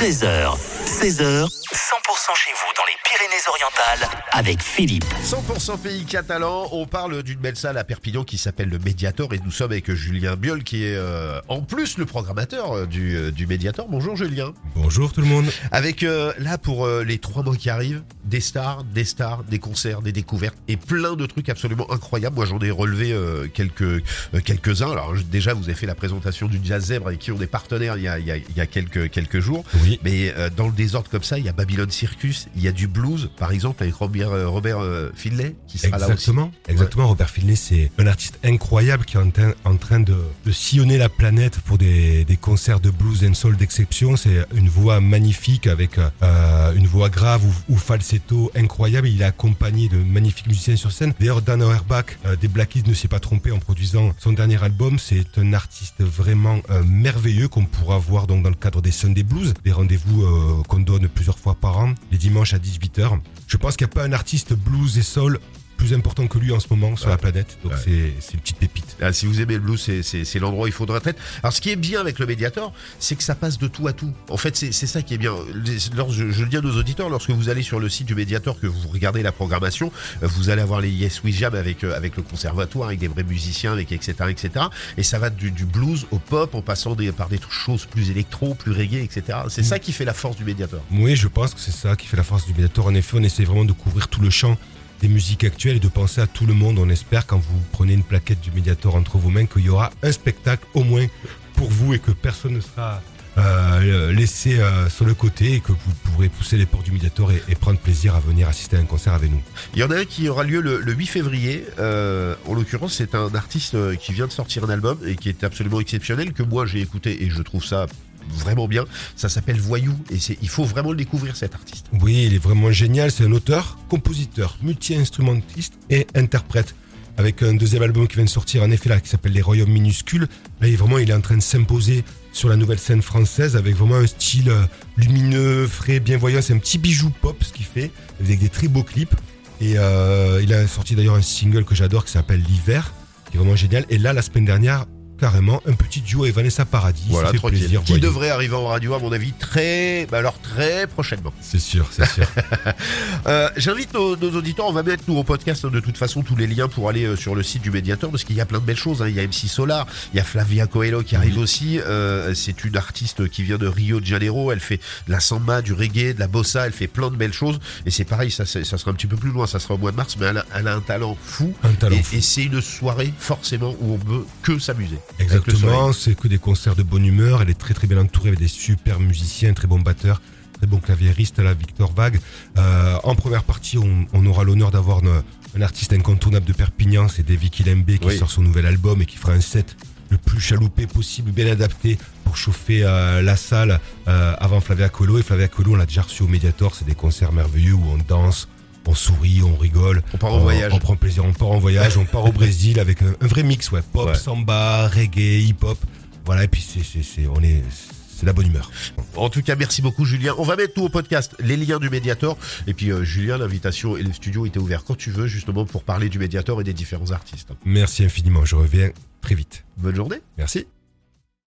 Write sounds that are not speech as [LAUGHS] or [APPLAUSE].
13h, 16h, 100% chez vous dans les Pyrénées-Orientales avec Philippe. 100% pays catalan, on parle d'une belle salle à Perpignan qui s'appelle le Mediator et nous sommes avec Julien Biol qui est euh, en plus le programmateur euh, du, euh, du Mediator. Bonjour Julien. Bonjour tout le monde. Avec euh, là pour euh, les trois mois qui arrivent, des stars, des stars, des concerts, des découvertes et plein de trucs absolument incroyables. Moi j'en ai relevé euh, quelques euh, quelques-uns. Alors je- déjà vous avez fait la présentation du Jazz Zèbre avec qui on est partenaire il y a, il y a, il y a quelques, quelques jours. Oui. Mais euh, dans le désordre comme ça, il y a Babylon Circus, il y a du blues par exemple avec Robert, euh, Robert euh, Finlay qui sera là aussi. Exactement, exactement. Robert Finlay, c'est un artiste incroyable qui est en, train- en train de, de sillonner la planète pour des, des concerts de blues and soul d'exception. C'est une voix magnifique avec euh, une voix grave ou, ou falsetto incroyable. Il est accompagné de magnifiques musiciens sur scène. D'ailleurs, Dan Auerbach euh, des Black Keys ne s'est pas trompé en produisant son dernier album. C'est un artiste vraiment euh, merveilleux qu'on pourra voir donc dans le cadre des Sunday Blues, des rendez-vous qu'on donne plusieurs fois par an, les dimanches à 18h. Je pense qu'il n'y a pas un artiste blues et soul plus important que lui en ce moment sur Ouais. la planète. Donc Ouais. c'est c'est une petite pépite. Ah, si vous aimez le blues, c'est- c'est c'est l'endroit où il faudra être. Alors, ce qui est bien avec le Mediator, c'est que ça passe de tout à tout. En fait, c'est ça qui est bien. Les- lors- je, je le dis à nos auditeurs, lorsque vous allez sur le site du Mediator, que vous regardez la programmation, euh, vous allez avoir les Yes We Jam avec euh, avec le conservatoire, avec des vrais musiciens, avec etc etc. Et ça va du, du blues au pop, en passant des, par des choses plus électro, plus reggae, etc. C'est ça qui fait la force du Mediator. Oui, je pense que c'est ça qui fait la force du Mediator. En effet, on essaie vraiment de couvrir tout le champ des musiques actuelles et de penser à tout le monde. On espère quand vous prenez une plaquette du Mediator entre vos mains qu'il y aura un spectacle au moins pour vous et que personne ne sera euh, laissé euh, sur le côté et que vous pourrez pousser les portes du Mediator et, prendre plaisir à venir assister à un concert avec nous. Il y en a un qui aura lieu le, le 8 février. Euh, en l'occurrence, c'est un artiste qui vient de sortir un album et qui est absolument exceptionnel que moi j'ai écouté et je trouve ça vraiment bien. Ça s'appelle Voyou et c'est il faut vraiment le découvrir cet artiste. Oui, il est vraiment génial. C'est un auteur, compositeur, multi-instrumentiste et interprète. Avec un deuxième album qui vient de sortir, en effet, là, qui s'appelle Les Royaumes Minuscules. Là, il vraiment, il est en train de s'imposer sur la nouvelle scène française avec vraiment un style euh, lumineux, frais, bienvoyant. C'est un petit bijou pop ce qu'il fait, avec des très beaux clips. Et euh, il a sorti d'ailleurs un single que j'adore qui s'appelle L'hiver, qui est vraiment génial. Et là, la semaine dernière, carrément, un petit duo avec Vanessa Paradis. Voilà, fait plaisir. Qui voyez. devrait arriver en radio à mon avis très, bah alors très prochainement. C'est sûr, c'est sûr. [LAUGHS] Euh, J'invite nos, nos auditeurs, on va mettre nous au podcast hein, de toute façon tous les liens pour aller euh, sur le site du Mediator parce qu'il y a plein de belles choses. hein. Il y a MC Solar, il y a Flavia Coelho qui arrive aussi. Euh, c'est une artiste qui vient de Rio de Janeiro. Elle fait de la samba, du reggae, de la bossa. Elle fait plein de belles choses. Et c'est pareil, ça, sera un petit peu plus loin. Ça sera au mois de mars, mais elle a, elle a un talent fou. Un talent et fou. et c'est une soirée forcément où on peut que s'amuser. Exactement, c'est que des concerts de bonne humeur. Elle est très très bien entourée avec des super musiciens, très bons batteurs, très bons claviéristes, là, Victor Vague. Euh, en première partie, on, on aura l'honneur d'avoir un, un artiste incontournable de Perpignan, c'est Davy Kilembe qui Oui. sort son nouvel album et qui fera un set le plus chaloupé possible, bien adapté pour chauffer euh, la salle euh, avant Flavia Colo. Et Flavia Colo, on l'a déjà reçu au Mediator, c'est des concerts merveilleux où on danse, on sourit, on rigole. On part en voyage. On prend plaisir, on part en voyage, on part au Brésil avec un, un vrai mix, ouais. Pop, Ouais. samba, reggae, hip-hop. Voilà, et puis c'est, c'est, c'est, on est, c'est la bonne humeur. En tout cas, merci beaucoup Julien. On va mettre tout au podcast, les liens du Mediator. Et puis euh, Julien, l'invitation et le studio étaient ouverts quand tu veux, justement pour parler du Mediator et des différents artistes. Merci infiniment, je reviens très vite. Bonne journée. Merci.